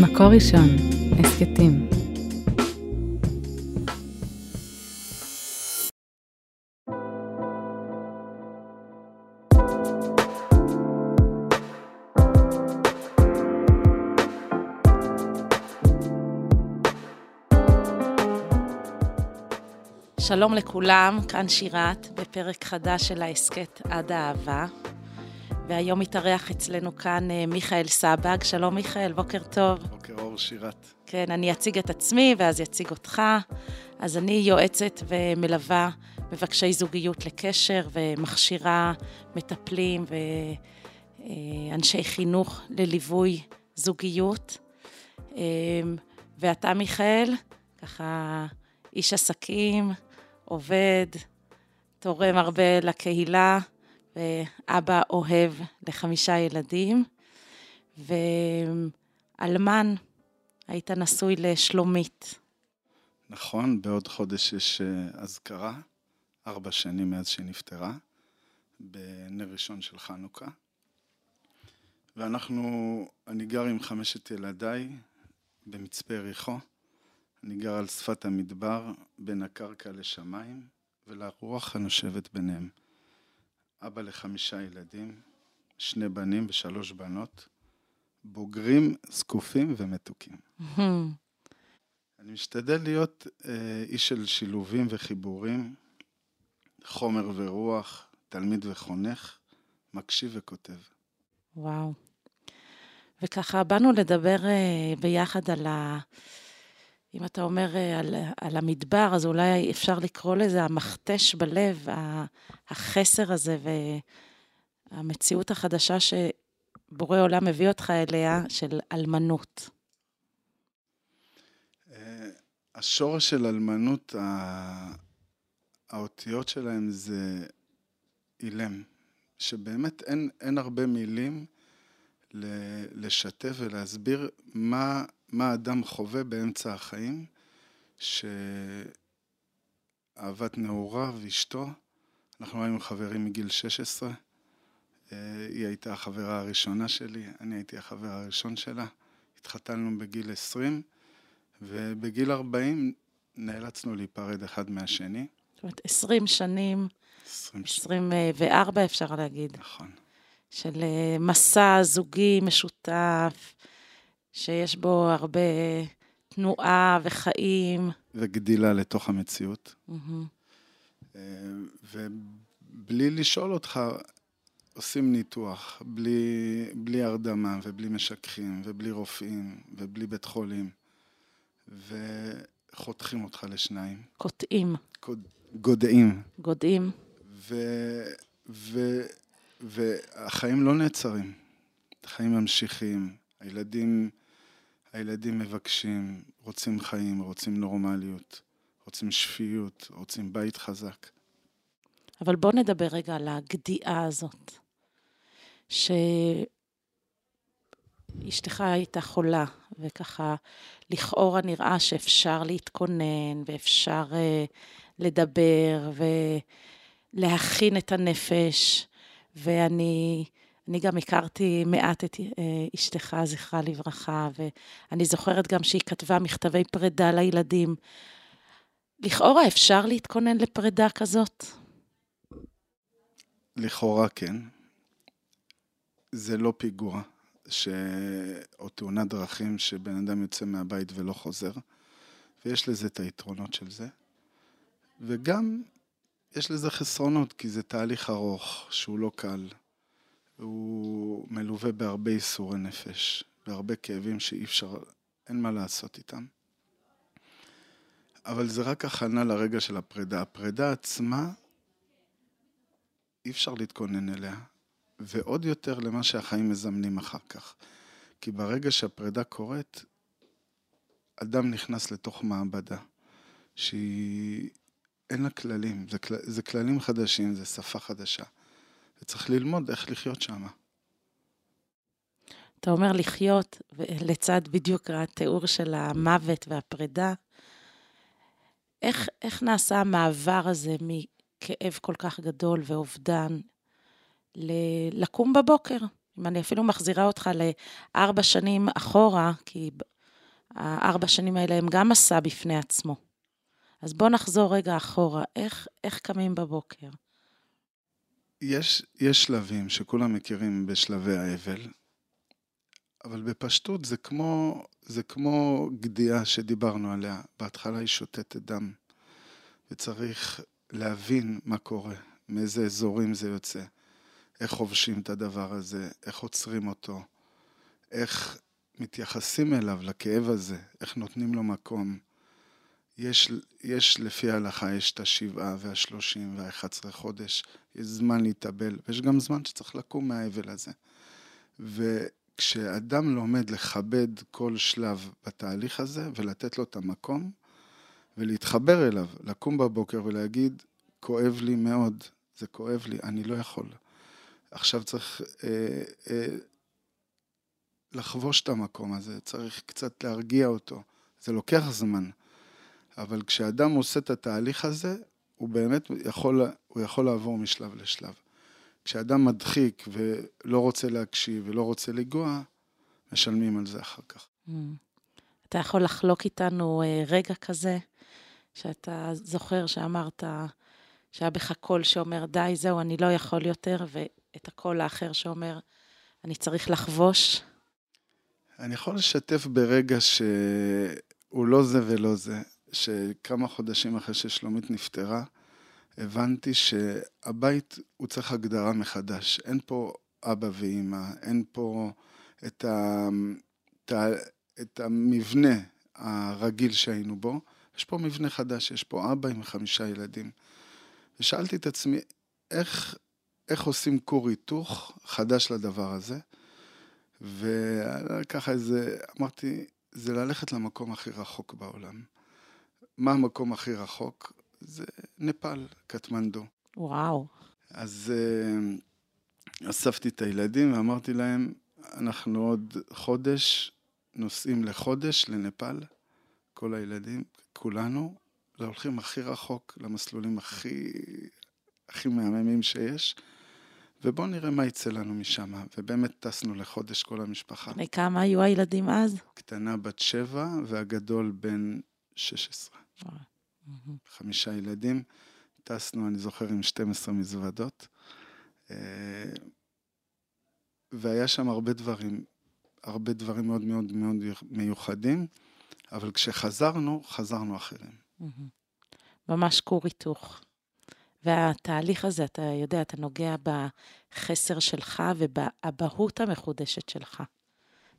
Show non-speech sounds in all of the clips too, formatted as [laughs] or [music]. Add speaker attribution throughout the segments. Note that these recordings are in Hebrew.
Speaker 1: מקור ראשון, הסכתים.
Speaker 2: שלום לכולם, כאן שירת, בפרק חדש של ההסכת עד האהבה. והיום מתארח אצלנו כאן אה, מיכאל סבג. שלום מיכאל, בוקר טוב.
Speaker 3: בוקר אור שירת.
Speaker 2: כן, אני אציג את עצמי ואז אציג אותך. אז אני יועצת ומלווה מבקשי זוגיות לקשר ומכשירה מטפלים ואנשי חינוך לליווי זוגיות. אה, ואתה מיכאל, ככה איש עסקים, עובד, תורם הרבה לקהילה. ואבא אוהב לחמישה ילדים, ואלמן, היית נשוי לשלומית.
Speaker 3: נכון, בעוד חודש יש אה, אזכרה, ארבע שנים מאז שהיא נפטרה, בנר ראשון של חנוכה. ואנחנו, אני גר עם חמשת ילדיי במצפה יריחו. אני גר על שפת המדבר, בין הקרקע לשמיים, ולרוח הנושבת ביניהם. אבא לחמישה ילדים, שני בנים ושלוש בנות, בוגרים, זקופים ומתוקים. [laughs] אני משתדל להיות אה, איש של שילובים וחיבורים, חומר ורוח, תלמיד וחונך, מקשיב וכותב.
Speaker 2: וואו. וככה באנו לדבר אה, ביחד על ה... אם אתה אומר אה, על, על המדבר, אז אולי אפשר לקרוא לזה המכתש בלב, החסר הזה והמציאות החדשה שבורא עולם מביא אותך אליה, של אלמנות.
Speaker 3: אה, השורש של אלמנות, האותיות שלהם זה אילם, שבאמת אין, אין הרבה מילים לשתף ולהסביר מה, מה האדם חווה באמצע החיים, שאהבת נעוריו, אשתו, אנחנו היינו חברים מגיל 16, אה, היא הייתה החברה הראשונה שלי, אני הייתי החבר הראשון שלה, התחתנו בגיל 20, ובגיל 40 נאלצנו להיפרד אחד מהשני.
Speaker 2: זאת אומרת, 20 שנים, 20 24 אפשר להגיד.
Speaker 3: נכון.
Speaker 2: של אה, מסע זוגי משותף, שיש בו הרבה תנועה וחיים.
Speaker 3: וגדילה לתוך המציאות. Mm-hmm. ובלי לשאול אותך, עושים ניתוח, בלי, בלי הרדמה ובלי משככים ובלי רופאים ובלי בית חולים, וחותכים אותך לשניים.
Speaker 2: קוטעים.
Speaker 3: גודעים.
Speaker 2: גודעים.
Speaker 3: ו... ו... והחיים לא נעצרים, החיים ממשיכים, הילדים, הילדים מבקשים, רוצים חיים, רוצים נורמליות, רוצים שפיות, רוצים בית חזק.
Speaker 2: אבל בוא נדבר רגע על הגדיעה הזאת, שאשתך הייתה חולה, וככה לכאורה נראה שאפשר להתכונן, ואפשר uh, לדבר, ולהכין את הנפש, ואני אני גם הכרתי מעט את אה, אשתך, זכרה לברכה, ואני זוכרת גם שהיא כתבה מכתבי פרידה לילדים. לכאורה אפשר להתכונן לפרידה כזאת?
Speaker 3: לכאורה כן. זה לא פיגוע, ש... או תאונת דרכים שבן אדם יוצא מהבית ולא חוזר, ויש לזה את היתרונות של זה. וגם יש לזה חסרונות, כי זה תהליך ארוך, שהוא לא קל. הוא מלווה בהרבה ייסורי נפש, בהרבה כאבים שאי אפשר, אין מה לעשות איתם. אבל זה רק הכנה לרגע של הפרידה. הפרידה עצמה, אי אפשר להתכונן אליה, ועוד יותר למה שהחיים מזמנים אחר כך. כי ברגע שהפרידה קורית, אדם נכנס לתוך מעבדה, שהיא אין לה כללים, זה, כל... זה כללים חדשים, זה שפה חדשה. וצריך ללמוד איך לחיות שם.
Speaker 2: אתה אומר לחיות לצד בדיוק התיאור של המוות והפרידה. איך, איך נעשה המעבר הזה מכאב כל כך גדול ואובדן ל- לקום בבוקר אם אני אפילו מחזירה אותך לארבע שנים אחורה, כי הארבע שנים האלה הם גם מסע בפני עצמו. אז בוא נחזור רגע אחורה, איך, איך קמים בבוקר?
Speaker 3: יש, יש שלבים שכולם מכירים בשלבי האבל, אבל בפשטות זה כמו, זה כמו גדיעה שדיברנו עליה. בהתחלה היא שותתת דם, וצריך להבין מה קורה, מאיזה אזורים זה יוצא, איך חובשים את הדבר הזה, איך עוצרים אותו, איך מתייחסים אליו, לכאב הזה, איך נותנים לו מקום. יש, יש לפי ההלכה, יש את השבעה והשלושים והאחד עשרה חודש, יש זמן להתאבל, ויש גם זמן שצריך לקום מהאבל הזה. וכשאדם לומד לכבד כל שלב בתהליך הזה ולתת לו את המקום ולהתחבר אליו, לקום בבוקר ולהגיד, כואב לי מאוד, זה כואב לי, אני לא יכול. עכשיו צריך אה, אה, לחבוש את המקום הזה, צריך קצת להרגיע אותו. זה לוקח זמן. אבל כשאדם עושה את התהליך הזה, הוא באמת יכול, הוא יכול לעבור משלב לשלב. כשאדם מדחיק ולא רוצה להקשיב ולא רוצה לגוע, משלמים על זה אחר כך. Mm.
Speaker 2: אתה יכול לחלוק איתנו אה, רגע כזה, שאתה זוכר שאמרת שהיה בך קול שאומר, די, זהו, אני לא יכול יותר, ואת הקול האחר שאומר, אני צריך לחבוש?
Speaker 3: אני יכול לשתף ברגע שהוא לא זה ולא זה. שכמה חודשים אחרי ששלומית נפטרה, הבנתי שהבית הוא צריך הגדרה מחדש. אין פה אבא ואימא, אין פה את, ה, את, ה, את המבנה הרגיל שהיינו בו. יש פה מבנה חדש, יש פה אבא עם חמישה ילדים. ושאלתי את עצמי, איך, איך עושים כור היתוך חדש לדבר הזה? וככה איזה, אמרתי, זה ללכת למקום הכי רחוק בעולם. מה המקום הכי רחוק? זה נפאל, קטמנדו.
Speaker 2: וואו.
Speaker 3: אז uh, אספתי את הילדים ואמרתי להם, אנחנו עוד חודש נוסעים לחודש לנפאל, כל הילדים, כולנו, והולכים הכי רחוק, למסלולים הכי, הכי מהממים שיש, ובואו נראה מה יצא לנו משם. ובאמת טסנו לחודש כל המשפחה.
Speaker 2: וכמה היו הילדים אז?
Speaker 3: קטנה בת שבע והגדול בן 16. חמישה ילדים, טסנו, אני זוכר, עם 12 מזוודות. אה, והיה שם הרבה דברים, הרבה דברים מאוד מאוד מאוד מיוחדים, אבל כשחזרנו, חזרנו אחרים.
Speaker 2: ממש כור היתוך. והתהליך הזה, אתה יודע, אתה נוגע בחסר שלך ובאבהות המחודשת שלך.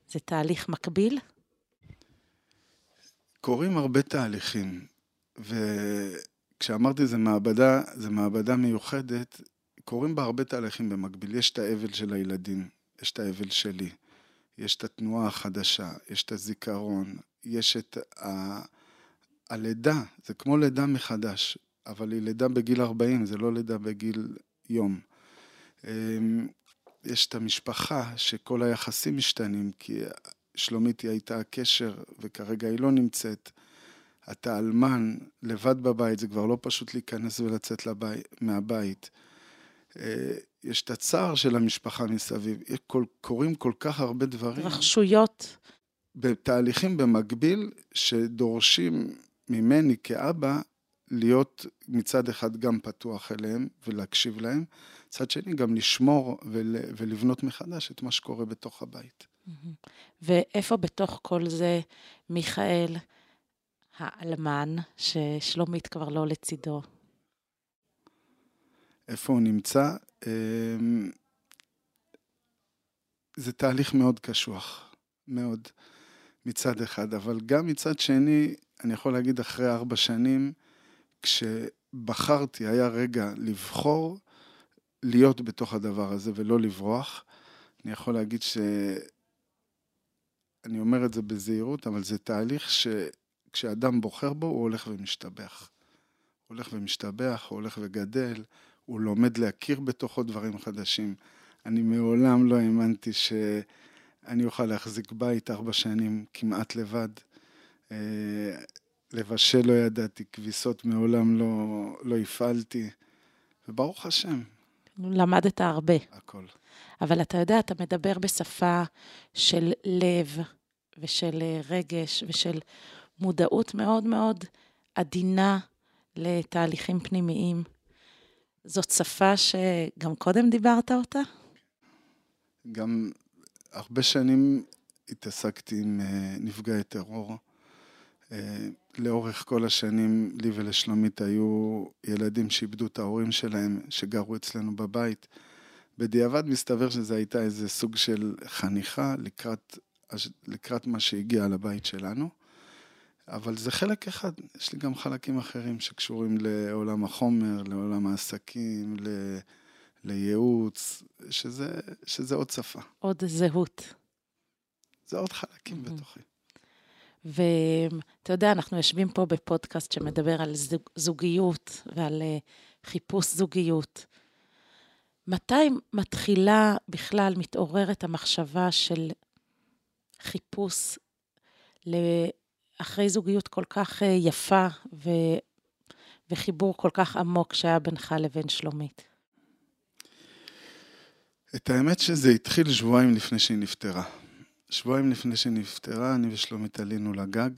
Speaker 2: זה תהליך מקביל?
Speaker 3: קורים הרבה תהליכים, וכשאמרתי זה מעבדה, זה מעבדה מיוחדת, קורים בה הרבה תהליכים במקביל. יש את האבל של הילדים, יש את האבל שלי, יש את התנועה החדשה, יש את הזיכרון, יש את ה... הלידה, זה כמו לידה מחדש, אבל היא לידה בגיל 40, זה לא לידה בגיל יום. אמ, יש את המשפחה, שכל היחסים משתנים, כי שלומית היא הייתה הקשר, וכרגע היא לא נמצאת. אתה אלמן, לבד בבית, זה כבר לא פשוט להיכנס ולצאת לבי, מהבית. אה, יש את הצער של המשפחה מסביב, כל, קורים כל כך הרבה דברים.
Speaker 2: התרחשויות.
Speaker 3: בתהליכים במקביל, שדורשים ממני כאבא להיות מצד אחד גם פתוח אליהם ולהקשיב להם, מצד שני גם לשמור ול, ולבנות מחדש את מה שקורה בתוך הבית.
Speaker 2: ואיפה בתוך כל זה מיכאל האלמן, ששלומית כבר לא לצידו?
Speaker 3: איפה הוא נמצא? אמ, זה תהליך מאוד קשוח, מאוד, מצד אחד, אבל גם מצד שני, אני יכול להגיד אחרי ארבע שנים, כשבחרתי, היה רגע לבחור להיות בתוך הדבר הזה ולא לברוח, אני יכול להגיד ש... אני אומר את זה בזהירות, אבל זה תהליך שכשאדם בוחר בו, הוא הולך ומשתבח. הוא הולך ומשתבח, הוא הולך וגדל, הוא לומד להכיר בתוכו דברים חדשים. אני מעולם לא האמנתי שאני אוכל להחזיק בית ארבע שנים כמעט לבד. אה, לבשל לא ידעתי, כביסות מעולם לא, לא הפעלתי, וברוך השם.
Speaker 2: למדת הרבה.
Speaker 3: הכל.
Speaker 2: אבל אתה יודע, אתה מדבר בשפה של לב ושל אה, רגש ושל מודעות מאוד מאוד עדינה לתהליכים פנימיים. זאת שפה שגם קודם דיברת אותה?
Speaker 3: גם הרבה שנים התעסקתי עם אה, נפגעי טרור. אה, לאורך כל השנים, לי ולשלומית היו ילדים שאיבדו את ההורים שלהם, שגרו אצלנו בבית. בדיעבד מסתבר שזה הייתה איזה סוג של חניכה לקראת, לקראת מה שהגיע לבית שלנו. אבל זה חלק אחד, יש לי גם חלקים אחרים שקשורים לעולם החומר, לעולם העסקים, ל... לייעוץ, שזה, שזה עוד שפה.
Speaker 2: עוד זהות.
Speaker 3: זה עוד חלקים mm-hmm. בתוכי.
Speaker 2: ואתה יודע, אנחנו יושבים פה בפודקאסט שמדבר על זוג, זוגיות ועל uh, חיפוש זוגיות. מתי מתחילה בכלל, מתעוררת המחשבה של חיפוש אחרי זוגיות כל כך uh, יפה ו... וחיבור כל כך עמוק שהיה בינך לבין שלומית?
Speaker 3: את האמת שזה התחיל שבועיים לפני שהיא נפטרה. שבועיים לפני שהיא נפטרה, אני ושלומית עלינו לגג,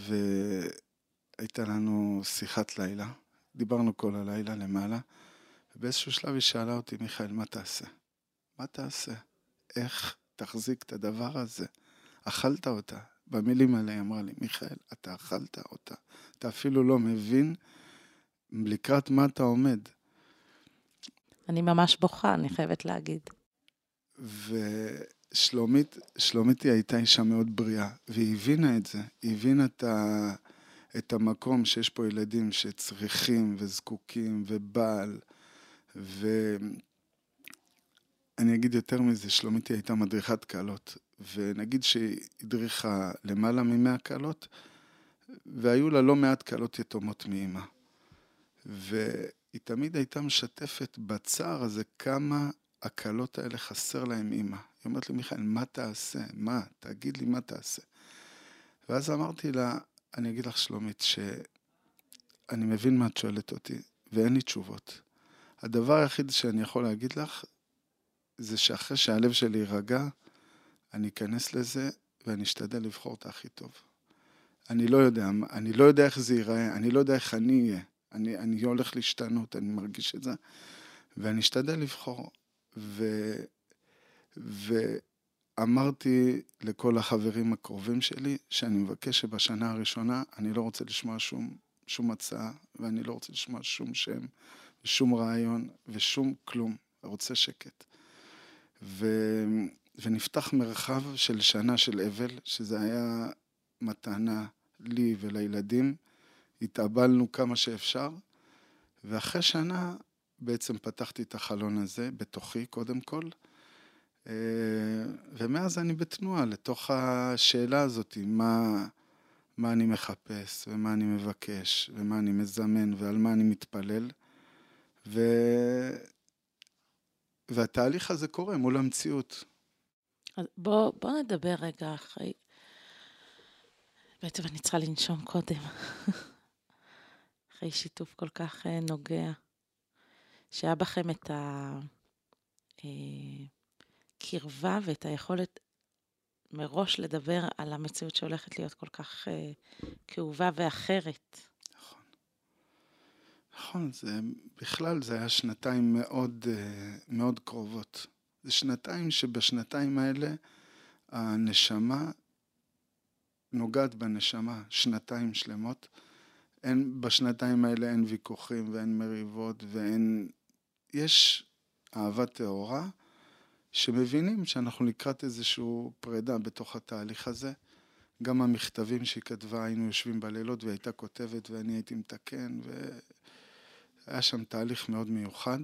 Speaker 3: והייתה לנו שיחת לילה. דיברנו כל הלילה למעלה, ובאיזשהו שלב היא שאלה אותי, מיכאל, מה תעשה? מה תעשה? איך תחזיק את הדבר הזה? אכלת אותה. במילים האלה היא אמרה לי, מיכאל, אתה אכלת אותה. אתה אפילו לא מבין לקראת מה אתה עומד.
Speaker 2: אני ממש בוכה, אני חייבת להגיד.
Speaker 3: ושלומית, שלומית היא הייתה אישה מאוד בריאה, והיא הבינה את זה. היא הבינה את, ה, את המקום שיש פה ילדים שצריכים וזקוקים ובעל. ואני אגיד יותר מזה, שלומית היא הייתה מדריכת קלות. ונגיד שהיא הדריכה למעלה ממאה קלות, והיו לה לא מעט קלות יתומות מאימא. והיא תמיד הייתה משתפת בצער הזה כמה הקלות האלה חסר להם אימא. היא אומרת לי, מיכאל, מה תעשה? מה? תגיד לי מה תעשה. ואז אמרתי לה, אני אגיד לך, שלומית, שאני מבין מה את שואלת אותי, ואין לי תשובות. הדבר היחיד שאני יכול להגיד לך, זה שאחרי שהלב שלי יירגע, אני אכנס לזה ואני אשתדל לבחור את הכי טוב. אני לא יודע, אני לא יודע איך זה ייראה, אני לא יודע איך אני אהיה. אני, אני הולך להשתנות, אני מרגיש את זה, ואני אשתדל לבחור. ו, ואמרתי לכל החברים הקרובים שלי, שאני מבקש שבשנה הראשונה אני לא רוצה לשמוע שום, שום הצעה, ואני לא רוצה לשמוע שום שם, ושום רעיון, ושום כלום. רוצה שקט. ו... ונפתח מרחב של שנה של אבל, שזה היה מתנה לי ולילדים. התאבלנו כמה שאפשר, ואחרי שנה בעצם פתחתי את החלון הזה בתוכי, קודם כל. אה, ומאז אני בתנועה לתוך השאלה הזאת, מה, מה אני מחפש, ומה אני מבקש, ומה אני מזמן, ועל מה אני מתפלל. ו... והתהליך הזה קורה מול המציאות.
Speaker 2: אז בוא, בוא נדבר רגע אחרי... בעצם אני צריכה לנשום קודם. [laughs] אחרי שיתוף כל כך אה, נוגע, שהיה בכם את הקרבה אה, ואת היכולת מראש לדבר על המציאות שהולכת להיות כל כך אה, כאובה ואחרת.
Speaker 3: נכון. נכון, זה, בכלל זה היה שנתיים מאוד, מאוד קרובות. זה שנתיים שבשנתיים האלה הנשמה נוגעת בנשמה, שנתיים שלמות. אין, בשנתיים האלה אין ויכוחים ואין מריבות ואין... יש אהבה טהורה, שמבינים שאנחנו לקראת איזושהי פרידה בתוך התהליך הזה. גם המכתבים שהיא כתבה, היינו יושבים בלילות והיא הייתה כותבת ואני הייתי מתקן, והיה שם תהליך מאוד מיוחד.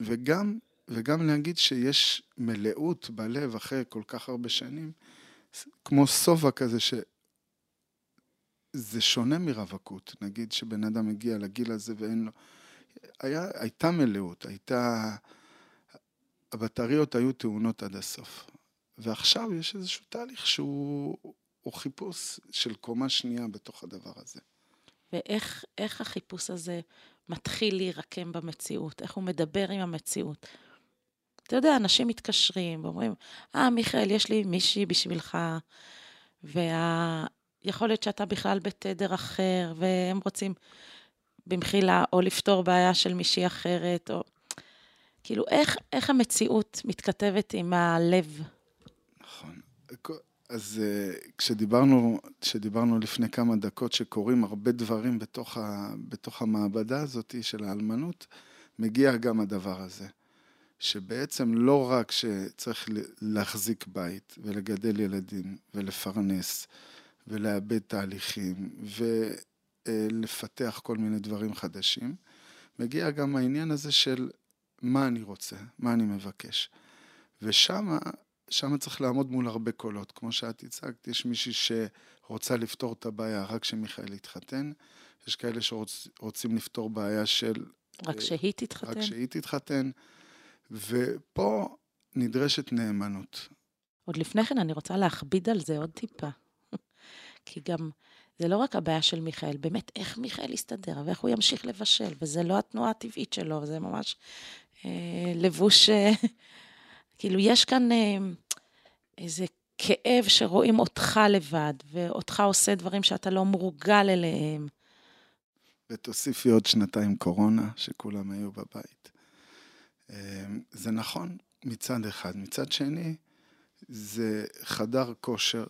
Speaker 3: וגם וגם להגיד שיש מלאות בלב אחרי כל כך הרבה שנים, כמו שובע כזה, שזה שונה מרווקות. נגיד שבן אדם מגיע לגיל הזה ואין לו... היה, הייתה מלאות, הייתה... הבטריות היו טעונות עד הסוף. ועכשיו יש איזשהו תהליך שהוא חיפוש של קומה שנייה בתוך הדבר הזה.
Speaker 2: ואיך החיפוש הזה מתחיל להירקם במציאות, איך הוא מדבר עם המציאות. אתה יודע, אנשים מתקשרים ואומרים, אה, מיכאל, יש לי מישהי בשבילך, ויכול להיות שאתה בכלל בתדר אחר, והם רוצים במחילה, או לפתור בעיה של מישהי אחרת, או... כאילו, איך, איך המציאות מתכתבת עם הלב?
Speaker 3: נכון. אז uh, כשדיברנו, כשדיברנו לפני כמה דקות שקורים הרבה דברים בתוך, ה, בתוך המעבדה הזאת של האלמנות, מגיע גם הדבר הזה. שבעצם לא רק שצריך להחזיק בית ולגדל ילדים ולפרנס ולאבד תהליכים ולפתח כל מיני דברים חדשים, מגיע גם העניין הזה של מה אני רוצה, מה אני מבקש. ושם שם צריך לעמוד מול הרבה קולות. כמו שאת הצגת, יש מישהי שרוצה לפתור את הבעיה רק כשמיכאל יתחתן, יש כאלה שרוצים לפתור בעיה של...
Speaker 2: רק שהיא תתחתן.
Speaker 3: רק שהיא תתחתן. ופה נדרשת נאמנות.
Speaker 2: עוד לפני כן אני רוצה להכביד על זה עוד טיפה. [laughs] כי גם, זה לא רק הבעיה של מיכאל, באמת, איך מיכאל יסתדר ואיך הוא ימשיך לבשל, וזה לא התנועה הטבעית שלו, זה ממש אה, לבוש... אה, [laughs] כאילו, יש כאן אה, איזה כאב שרואים אותך לבד, ואותך עושה דברים שאתה לא מורגל אליהם.
Speaker 3: ותוסיפי עוד שנתיים קורונה, שכולם היו בבית. זה נכון מצד אחד. מצד שני, זה חדר כושר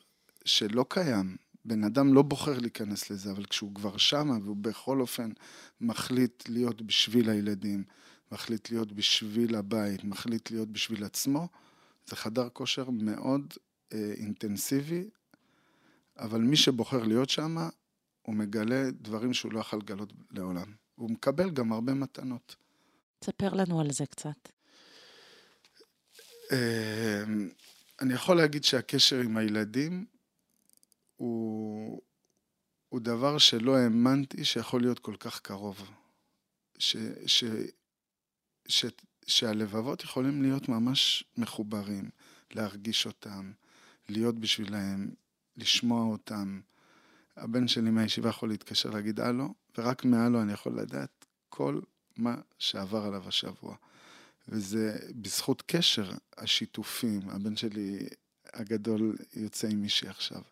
Speaker 3: שלא קיים. בן אדם לא בוחר להיכנס לזה, אבל כשהוא כבר שמה והוא בכל אופן מחליט להיות בשביל הילדים, מחליט להיות בשביל הבית, מחליט להיות בשביל עצמו, זה חדר כושר מאוד אה, אינטנסיבי, אבל מי שבוחר להיות שם, הוא מגלה דברים שהוא לא יכול לגלות לעולם. הוא מקבל גם הרבה מתנות.
Speaker 2: תספר לנו על זה קצת.
Speaker 3: אמ, אני יכול להגיד שהקשר עם הילדים הוא, הוא דבר שלא האמנתי שיכול להיות כל כך קרוב. ש, ש, ש, שהלבבות יכולים להיות ממש מחוברים, להרגיש אותם, להיות בשבילהם, לשמוע אותם. הבן שלי מהישיבה יכול להתקשר להגיד הלו, ורק מהלו אני יכול לדעת כל מה שעבר עליו השבוע. וזה בזכות קשר השיתופים. הבן שלי הגדול יוצא עם מישהי עכשיו.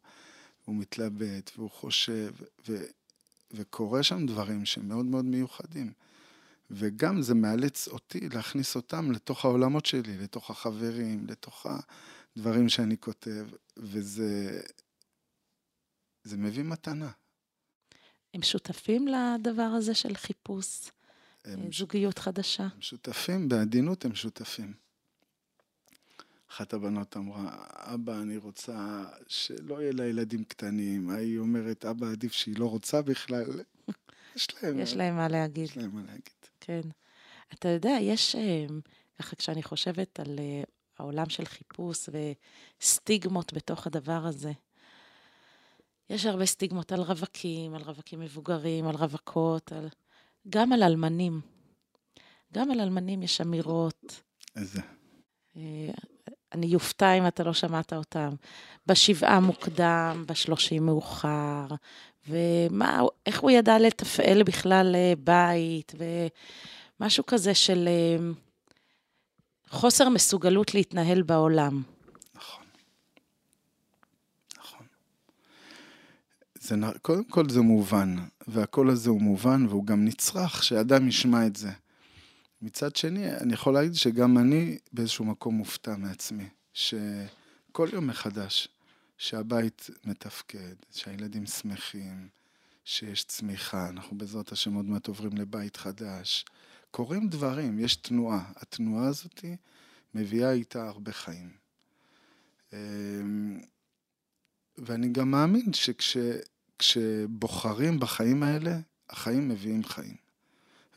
Speaker 3: הוא מתלבט והוא חושב, ו, וקורה שם דברים שהם מאוד מאוד מיוחדים. וגם זה מאלץ אותי להכניס אותם לתוך העולמות שלי, לתוך החברים, לתוך הדברים שאני כותב, וזה זה מביא מתנה.
Speaker 2: הם שותפים לדבר הזה של חיפוש? הם זוגיות חדשה.
Speaker 3: הם שותפים, בעדינות הם שותפים. אחת הבנות אמרה, אבא, אני רוצה שלא יהיה לה ילדים קטנים. ההיא אומרת, אבא, עדיף שהיא לא רוצה בכלל. [laughs]
Speaker 2: יש להם... יש להם מה להגיד.
Speaker 3: יש להם מה להגיד.
Speaker 2: כן. אתה יודע, יש, אה, ככה כשאני חושבת על אה, העולם של חיפוש וסטיגמות בתוך הדבר הזה, יש הרבה סטיגמות על רווקים, על רווקים מבוגרים, על רווקות, על... גם על אלמנים. גם על אלמנים יש אמירות.
Speaker 3: איזה?
Speaker 2: אה, אני אופתע אם אתה לא שמעת אותם. בשבעה מוקדם, בשלושים מאוחר, ואיך הוא ידע לתפעל בכלל אה, בית, ומשהו כזה של אה, חוסר מסוגלות להתנהל בעולם.
Speaker 3: זה, קודם כל זה מובן, והקול הזה הוא מובן והוא גם נצרך שאדם ישמע את זה. מצד שני, אני יכול להגיד שגם אני באיזשהו מקום מופתע מעצמי, שכל יום מחדש, שהבית מתפקד, שהילדים שמחים, שיש צמיחה, אנחנו בעזרת השם עוד מעט עוברים לבית חדש. קורים דברים, יש תנועה. התנועה הזאת מביאה איתה הרבה חיים. אמ, ואני גם מאמין שכש... כשבוחרים בחיים האלה, החיים מביאים חיים.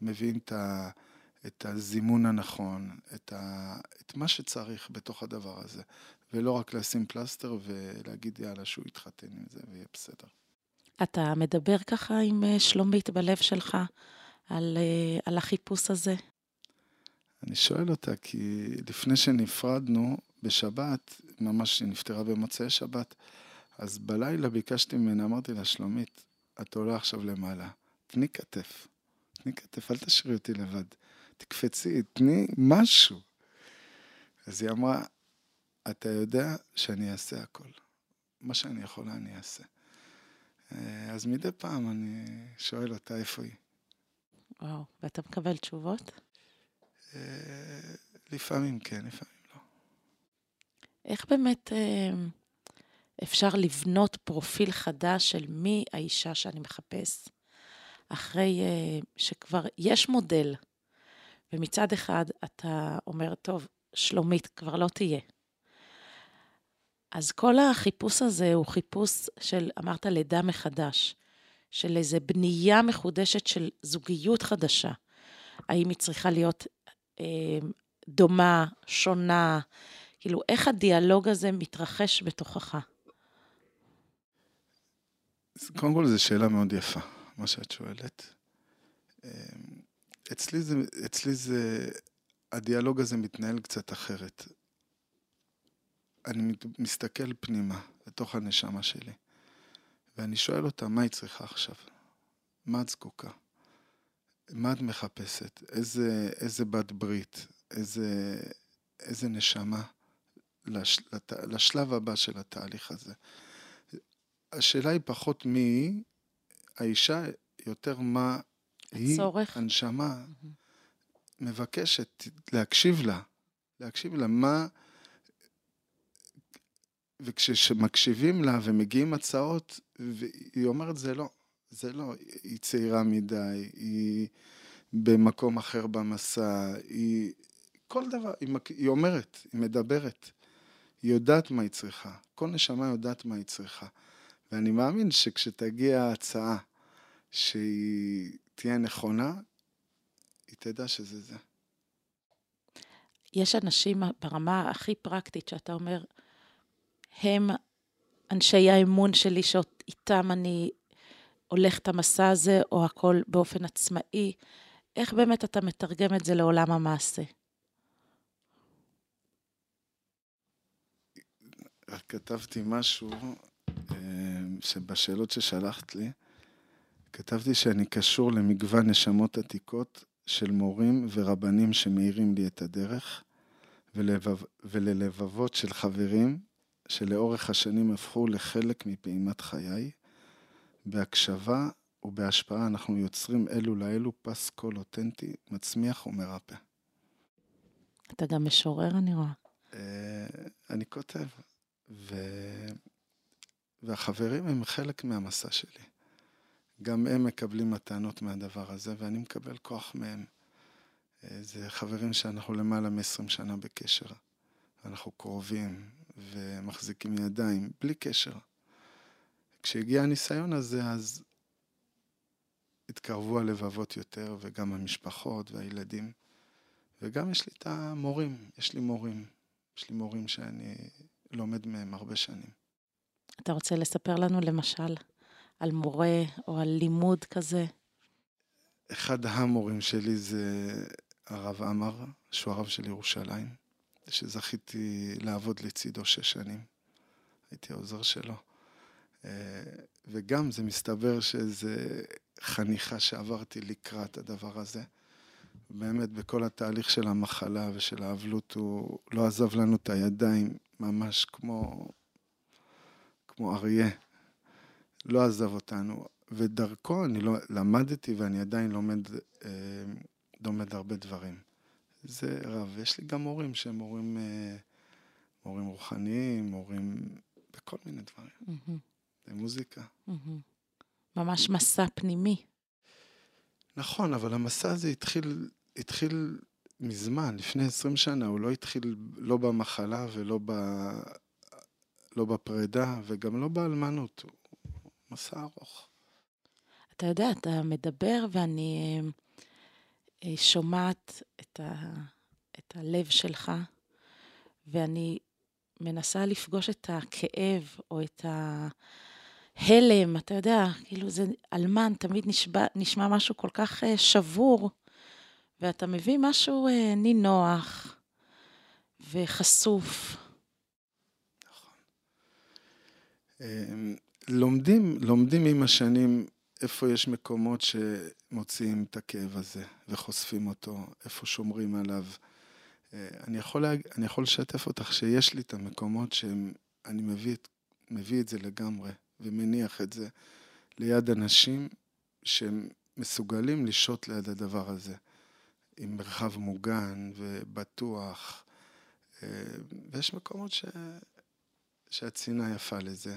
Speaker 3: מביאים את, ה, את הזימון הנכון, את, ה, את מה שצריך בתוך הדבר הזה, ולא רק לשים פלסטר ולהגיד יאללה שהוא יתחתן עם זה ויהיה בסדר.
Speaker 2: אתה מדבר ככה עם אה, שלומית בלב שלך על, אה, על החיפוש הזה?
Speaker 3: אני שואל אותה, כי לפני שנפרדנו בשבת, ממש נפטרה במוצאי שבת, אז בלילה ביקשתי ממנה, אמרתי לה, שלומית, את עולה עכשיו למעלה. תני כתף. תני כתף, אל תשאירי אותי לבד. תקפצי, תני משהו. אז היא אמרה, אתה יודע שאני אעשה הכל. מה שאני יכולה אני אעשה. אה, אז מדי פעם אני שואל אותה איפה היא.
Speaker 2: וואו, ואתה מקבל תשובות?
Speaker 3: אה, לפעמים כן, לפעמים לא.
Speaker 2: איך באמת אה, אפשר לבנות פרופיל חדש של מי האישה שאני מחפש, אחרי שכבר יש מודל, ומצד אחד אתה אומר, טוב, שלומית כבר לא תהיה. אז כל החיפוש הזה הוא חיפוש של, אמרת, לידה מחדש, של איזו בנייה מחודשת של זוגיות חדשה. האם היא צריכה להיות אה, דומה, שונה, כאילו, איך הדיאלוג הזה מתרחש בתוכך?
Speaker 3: קודם כל, זו שאלה מאוד יפה, מה שאת שואלת. אצלי זה, אצלי זה, הדיאלוג הזה מתנהל קצת אחרת. אני מסתכל פנימה, לתוך הנשמה שלי, ואני שואל אותה, מה היא צריכה עכשיו? מה את זקוקה? מה את מחפשת? איזה, איזה בת ברית? איזה, איזה נשמה לש, לת, לשלב הבא של התהליך הזה? השאלה היא פחות מי האישה, יותר מה
Speaker 2: הצורך.
Speaker 3: היא, הנשמה. מבקשת להקשיב לה, להקשיב לה מה... וכשמקשיבים לה ומגיעים הצעות, והיא אומרת, זה לא, זה לא, היא צעירה מדי, היא במקום אחר במסע, היא... כל דבר, היא, מק... היא אומרת, היא מדברת, היא יודעת מה היא צריכה, כל נשמה יודעת מה היא צריכה. ואני מאמין שכשתגיע ההצעה שהיא תהיה נכונה, היא תדע שזה זה.
Speaker 2: יש אנשים ברמה הכי פרקטית שאתה אומר, הם אנשי האמון שלי שאיתם אני הולך את המסע הזה, או הכל באופן עצמאי. איך באמת אתה מתרגם את זה לעולם המעשה?
Speaker 3: רק כתבתי משהו אה, שבשאלות ששלחת לי, כתבתי שאני קשור למגוון נשמות עתיקות של מורים ורבנים שמאירים לי את הדרך, ולבב, וללבבות של חברים שלאורך השנים הפכו לחלק מפעימת חיי. בהקשבה ובהשפעה אנחנו יוצרים אלו לאלו פס קול אותנטי, מצמיח ומרפא.
Speaker 2: אתה גם משורר, אני רואה.
Speaker 3: אה, אני כותב, ו... והחברים הם חלק מהמסע שלי. גם הם מקבלים מתנות מהדבר הזה, ואני מקבל כוח מהם. אה, זה חברים שאנחנו למעלה מ-20 שנה בקשר. אנחנו קרובים, ומחזיקים ידיים, בלי קשר. כשהגיע הניסיון הזה, אז התקרבו הלבבות יותר, וגם המשפחות והילדים. וגם יש לי את המורים, יש לי מורים. יש לי מורים שאני לומד מהם הרבה שנים.
Speaker 2: אתה רוצה לספר לנו למשל על מורה או על לימוד כזה?
Speaker 3: אחד המורים שלי זה הרב עמר, שהוא הרב של ירושלים. שזכיתי לעבוד לצידו שש שנים. הייתי העוזר שלו. אה, וגם זה מסתבר שזה חניכה שעברתי לקראת הדבר הזה. באמת, בכל התהליך של המחלה ושל האבלות, הוא לא עזב לנו את הידיים, ממש כמו, כמו אריה. לא עזב אותנו. ודרכו אני לא, למדתי ואני עדיין לומד, אה, לומד הרבה דברים. זה רב. יש לי גם מורים שהם מורים, אה, מורים רוחניים, מורים בכל מיני דברים. Mm-hmm. במוזיקה. Mm-hmm.
Speaker 2: ממש מסע פנימי.
Speaker 3: נכון, אבל המסע הזה התחיל, התחיל מזמן, לפני עשרים שנה. הוא לא התחיל לא במחלה ולא ב... לא בפרידה וגם לא באלמנות. מסע ארוך.
Speaker 2: אתה יודע, אתה מדבר ואני אה, אה, שומעת את, ה, את הלב שלך, ואני מנסה לפגוש את הכאב או את ההלם, אתה יודע, כאילו זה אלמן, תמיד נשבע, נשמע משהו כל כך uh, שבור, ואתה מביא משהו uh, נינוח וחשוף.
Speaker 3: נכון. לומדים, לומדים עם השנים איפה יש מקומות שמוציאים את הכאב הזה וחושפים אותו, איפה שומרים עליו. אה, אני יכול, להג... אני יכול לשתף אותך שיש לי את המקומות שאני מביא, מביא את זה לגמרי ומניח את זה ליד אנשים שהם מסוגלים לשהות ליד הדבר הזה, עם מרחב מוגן ובטוח. אה, ויש מקומות ש... שהצינה יפה לזה.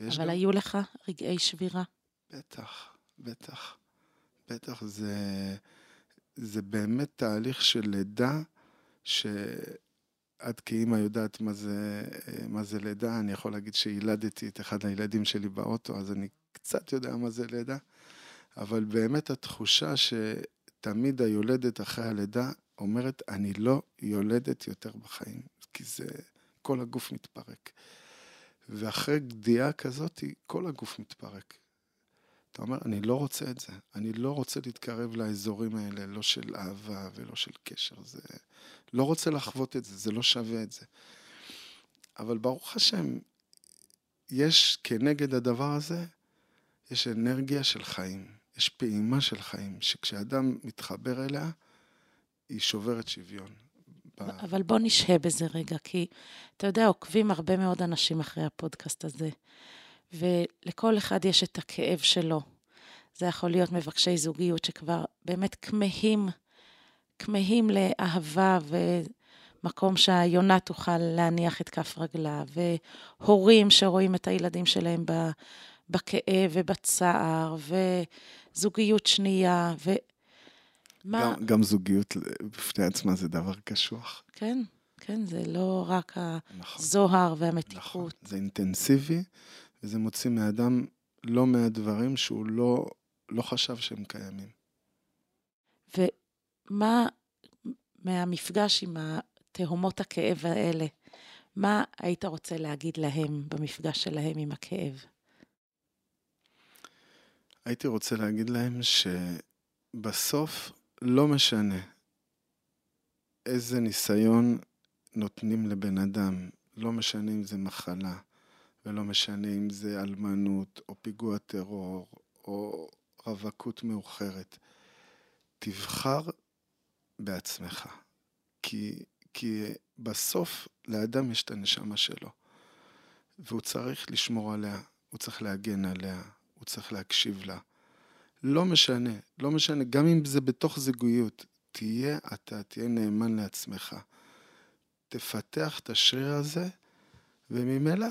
Speaker 2: אבל גם... היו לך רגעי שבירה?
Speaker 3: בטח, בטח. בטח, זה, זה באמת תהליך של לידה, שאת כאימא יודעת מה זה, מה זה לידה. אני יכול להגיד שילדתי את אחד הילדים שלי באוטו, אז אני קצת יודע מה זה לידה. אבל באמת התחושה שתמיד היולדת אחרי הלידה אומרת, אני לא יולדת יותר בחיים, כי זה, כל הגוף מתפרק. ואחרי גדיעה כזאת, כל הגוף מתפרק. אתה אומר, אני לא רוצה את זה. אני לא רוצה להתקרב לאזורים האלה, לא של אהבה ולא של קשר. זה... לא רוצה לחוות את זה, זה לא שווה את זה. אבל ברוך השם, יש כנגד הדבר הזה, יש אנרגיה של חיים. יש פעימה של חיים, שכשאדם מתחבר אליה, היא שוברת שוויון.
Speaker 2: אבל בוא נשהה בזה רגע, כי אתה יודע, עוקבים הרבה מאוד אנשים אחרי הפודקאסט הזה, ולכל אחד יש את הכאב שלו. זה יכול להיות מבקשי זוגיות שכבר באמת כמהים, כמהים לאהבה ומקום שהיונה תוכל להניח את כף רגלה, והורים שרואים את הילדים שלהם בכאב ובצער, וזוגיות שנייה, ו...
Speaker 3: מה... גם, גם זוגיות בפני עצמה זה דבר קשוח.
Speaker 2: כן, כן, זה לא רק נכון, הזוהר והמתיקות. נכון,
Speaker 3: זה אינטנסיבי, וזה מוציא מאדם לא מעט דברים שהוא לא, לא חשב שהם קיימים.
Speaker 2: ומה מהמפגש עם תהומות הכאב האלה, מה היית רוצה להגיד להם במפגש שלהם עם הכאב?
Speaker 3: הייתי רוצה להגיד להם שבסוף לא משנה איזה ניסיון נותנים לבן אדם, לא משנה אם זה מחלה, ולא משנה אם זה אלמנות, או פיגוע טרור, או רווקות מאוחרת. תבחר בעצמך. כי, כי בסוף לאדם יש את הנשמה שלו, והוא צריך לשמור עליה, הוא צריך להגן עליה, הוא צריך להקשיב לה. לא משנה, לא משנה, גם אם זה בתוך זוגיות, תהיה אתה, תהיה נאמן לעצמך. תפתח את השריר הזה, וממילא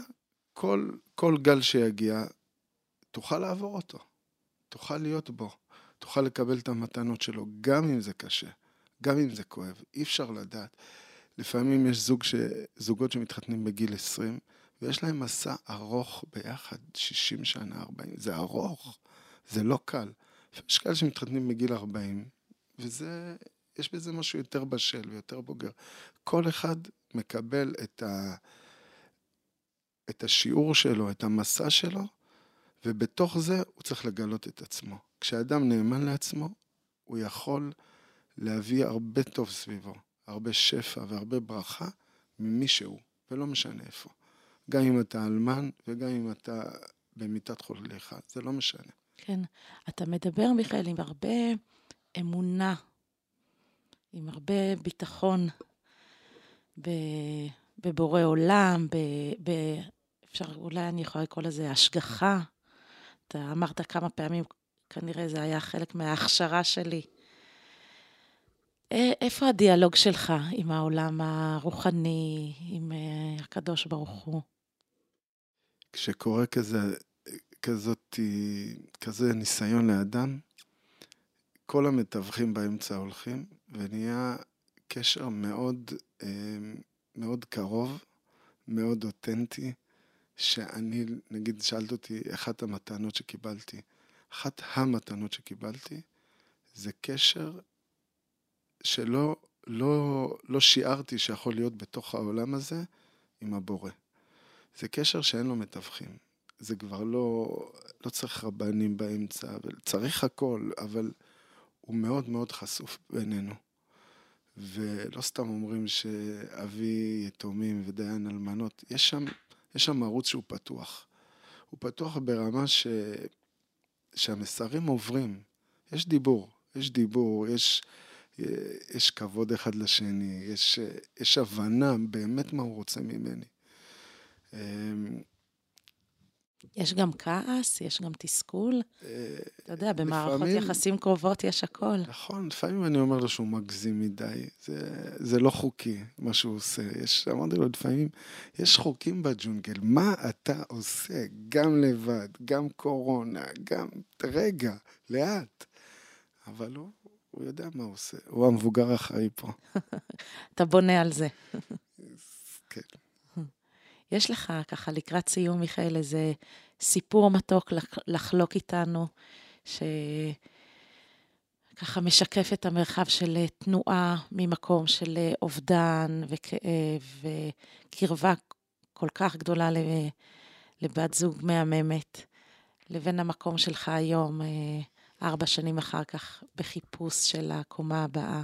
Speaker 3: כל, כל גל שיגיע, תוכל לעבור אותו. תוכל להיות בו. תוכל לקבל את המתנות שלו, גם אם זה קשה, גם אם זה כואב. אי אפשר לדעת. לפעמים יש זוג ש... זוגות שמתחתנים בגיל 20, ויש להם מסע ארוך ביחד, 60 שנה, 40, זה ארוך, זה לא קל. יש כאלה שמתחתנים בגיל 40, וזה, יש בזה משהו יותר בשל ויותר בוגר. כל אחד מקבל את, ה, את השיעור שלו, את המסע שלו, ובתוך זה הוא צריך לגלות את עצמו. כשאדם נאמן לעצמו, הוא יכול להביא הרבה טוב סביבו, הרבה שפע והרבה ברכה ממי שהוא, ולא משנה איפה. גם אם אתה אלמן וגם אם אתה במיטת חוליך, זה לא משנה.
Speaker 2: כן, אתה מדבר, מיכאל, עם הרבה אמונה, עם הרבה ביטחון בבורא עולם, ב, ב, אפשר, אולי אני יכולה לקרוא לזה השגחה. אתה אמרת כמה פעמים, כנראה זה היה חלק מההכשרה שלי. איפה הדיאלוג שלך עם העולם הרוחני, עם אה, הקדוש ברוך הוא?
Speaker 3: כשקורה כזה, כזאת, כזה ניסיון לאדם, כל המתווכים באמצע הולכים, ונהיה קשר מאוד, אה, מאוד קרוב, מאוד אותנטי, שאני, נגיד, שאלת אותי, אחת המתנות שקיבלתי, אחת המתנות שקיבלתי, זה קשר שלא לא, לא שיערתי שיכול להיות בתוך העולם הזה עם הבורא. זה קשר שאין לו מתווכים. זה כבר לא, לא צריך רבנים באמצע, צריך הכל, אבל הוא מאוד מאוד חשוף בינינו. ולא סתם אומרים שאבי יתומים ודיין אלמנות, יש שם, יש שם ערוץ שהוא פתוח. הוא פתוח ברמה ש... שהמסרים עוברים. יש דיבור, יש דיבור, יש, יש כבוד אחד לשני, יש, יש הבנה באמת מה הוא רוצה ממני.
Speaker 2: יש גם כעס, יש גם תסכול.
Speaker 3: אה,
Speaker 2: אתה יודע, במערכות
Speaker 3: לפעמים-
Speaker 2: יחסים קרובות יש הכל.
Speaker 3: נכון, לפעמים אני אומר לו שהוא מגזים מדי, זה, זה לא חוקי מה שהוא עושה. יש, אמרתי לו, לפעמים יש חוקים בג'ונגל, מה אתה עושה? גם לבד, גם קורונה, גם... רגע, לאט. אבל הוא, הוא יודע מה הוא עושה, הוא המבוגר האחראי פה. [laughs]
Speaker 2: אתה בונה על זה. [laughs]
Speaker 3: כן.
Speaker 2: יש לך, ככה, לקראת סיום, מיכאל, איזה סיפור מתוק לח- לחלוק איתנו, שככה משקף את המרחב של אה, תנועה ממקום של אה, אובדן וכאב וקרבה כל כך גדולה לבת זוג מהממת, לבין המקום שלך היום, אה, ארבע שנים אחר כך, בחיפוש של הקומה הבאה.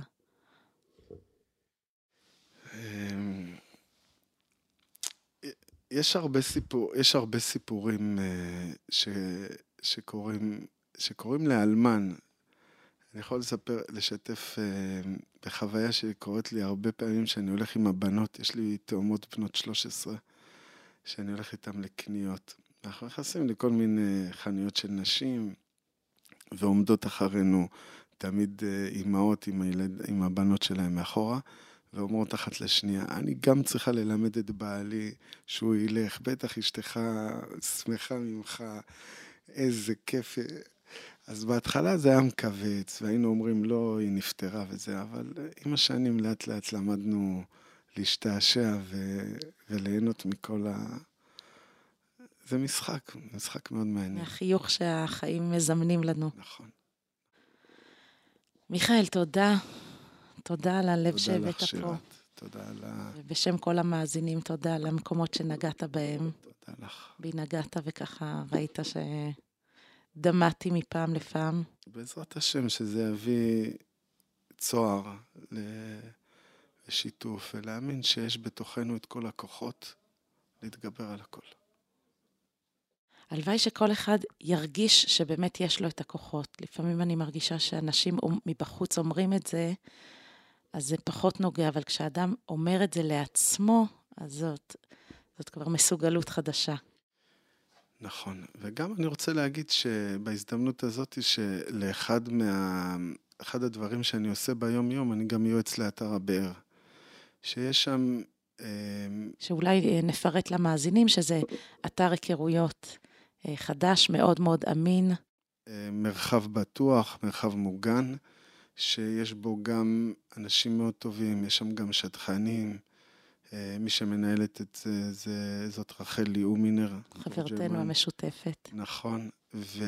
Speaker 3: יש הרבה, סיפור, יש הרבה סיפורים אה, ש, שקורים, שקורים לאלמן. אני יכול לספר, לשתף אה, בחוויה שקורית לי הרבה פעמים שאני הולך עם הבנות, יש לי תאומות בנות 13, שאני הולך איתן לקניות. אנחנו נכנסים לכל מיני חנויות של נשים, ועומדות אחרינו תמיד אה, אימהות עם, הילד, עם הבנות שלהם מאחורה. ואומרות אחת לשנייה, אני גם צריכה ללמד את בעלי שהוא ילך, בטח אשתך שמחה ממך, איזה כיף. אז בהתחלה זה היה מכווץ, והיינו אומרים, לא, היא נפטרה וזה, אבל עם השנים לאט לאט למדנו להשתעשע ו- וליהנות מכל ה... זה משחק, משחק מאוד מעניין.
Speaker 2: מהחיוך שהחיים מזמנים לנו.
Speaker 3: נכון.
Speaker 2: מיכאל, תודה. תודה על הלב
Speaker 3: תודה
Speaker 2: שהבאת
Speaker 3: לך,
Speaker 2: פה.
Speaker 3: שירת. תודה על ה...
Speaker 2: ובשם כל המאזינים, תודה על המקומות שנגעת בהם.
Speaker 3: תודה לך.
Speaker 2: בי נגעת וככה ראית שדמעתי מפעם לפעם.
Speaker 3: בעזרת השם שזה יביא צוהר לשיתוף, ולהאמין שיש בתוכנו את כל הכוחות להתגבר על הכל.
Speaker 2: הלוואי שכל אחד ירגיש שבאמת יש לו את הכוחות. לפעמים אני מרגישה שאנשים מבחוץ אומרים את זה, אז זה פחות נוגע, אבל כשאדם אומר את זה לעצמו, אז זאת, זאת כבר מסוגלות חדשה.
Speaker 3: נכון, וגם אני רוצה להגיד שבהזדמנות הזאת, שלאחד מה... אחד הדברים שאני עושה ביום-יום, אני גם יועץ לאתר הבאר. שיש שם... אה,
Speaker 2: שאולי אה, נפרט למאזינים שזה אתר היכרויות אה, חדש, מאוד מאוד אמין.
Speaker 3: אה, מרחב בטוח, מרחב מוגן, שיש בו גם אנשים מאוד טובים, יש שם גם שטחנים. אה, מי שמנהלת את זה, זה זאת רחל ליאומינר.
Speaker 2: חברתנו. המשותפת.
Speaker 3: נכון, ו...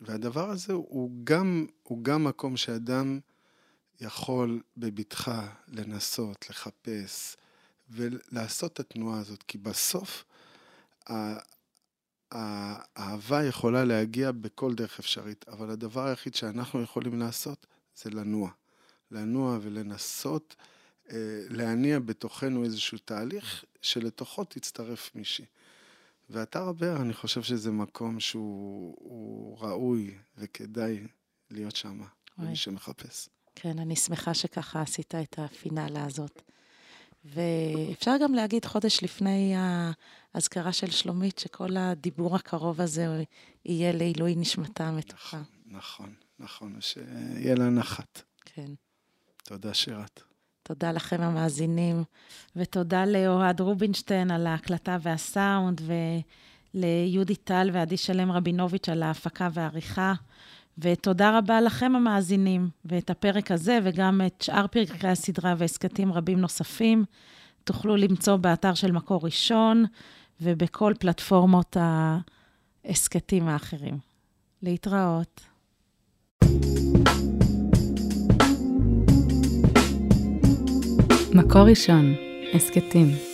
Speaker 3: והדבר הזה הוא גם, הוא גם מקום שאדם יכול בבטחה לנסות, לחפש ולעשות את התנועה הזאת, כי בסוף האהבה יכולה להגיע בכל דרך אפשרית, אבל הדבר היחיד שאנחנו יכולים לעשות זה לנוע. לנוע ולנסות אה, להניע בתוכנו איזשהו תהליך שלתוכו תצטרף מישהי. ואתר הבאר, אני חושב שזה מקום שהוא הוא ראוי וכדאי להיות שם. למי שמחפש.
Speaker 2: כן, אני שמחה שככה עשית את הפינאלה הזאת. ואפשר גם להגיד חודש לפני האזכרה של שלומית, שכל הדיבור הקרוב הזה יהיה לעילוי נשמתה המתוקה.
Speaker 3: נכון, נכון, שיהיה לה נחת.
Speaker 2: כן.
Speaker 3: תודה, שירת.
Speaker 2: תודה לכם המאזינים, ותודה לאוהד רובינשטיין על ההקלטה והסאונד, וליהודי טל ועדי שלם רבינוביץ' על ההפקה והעריכה. ותודה רבה לכם המאזינים, ואת הפרק הזה וגם את שאר פרקי הסדרה והסכתים רבים נוספים תוכלו למצוא באתר של מקור ראשון ובכל פלטפורמות ההסכתים האחרים. להתראות.
Speaker 1: מקור ראשון, הסכתים.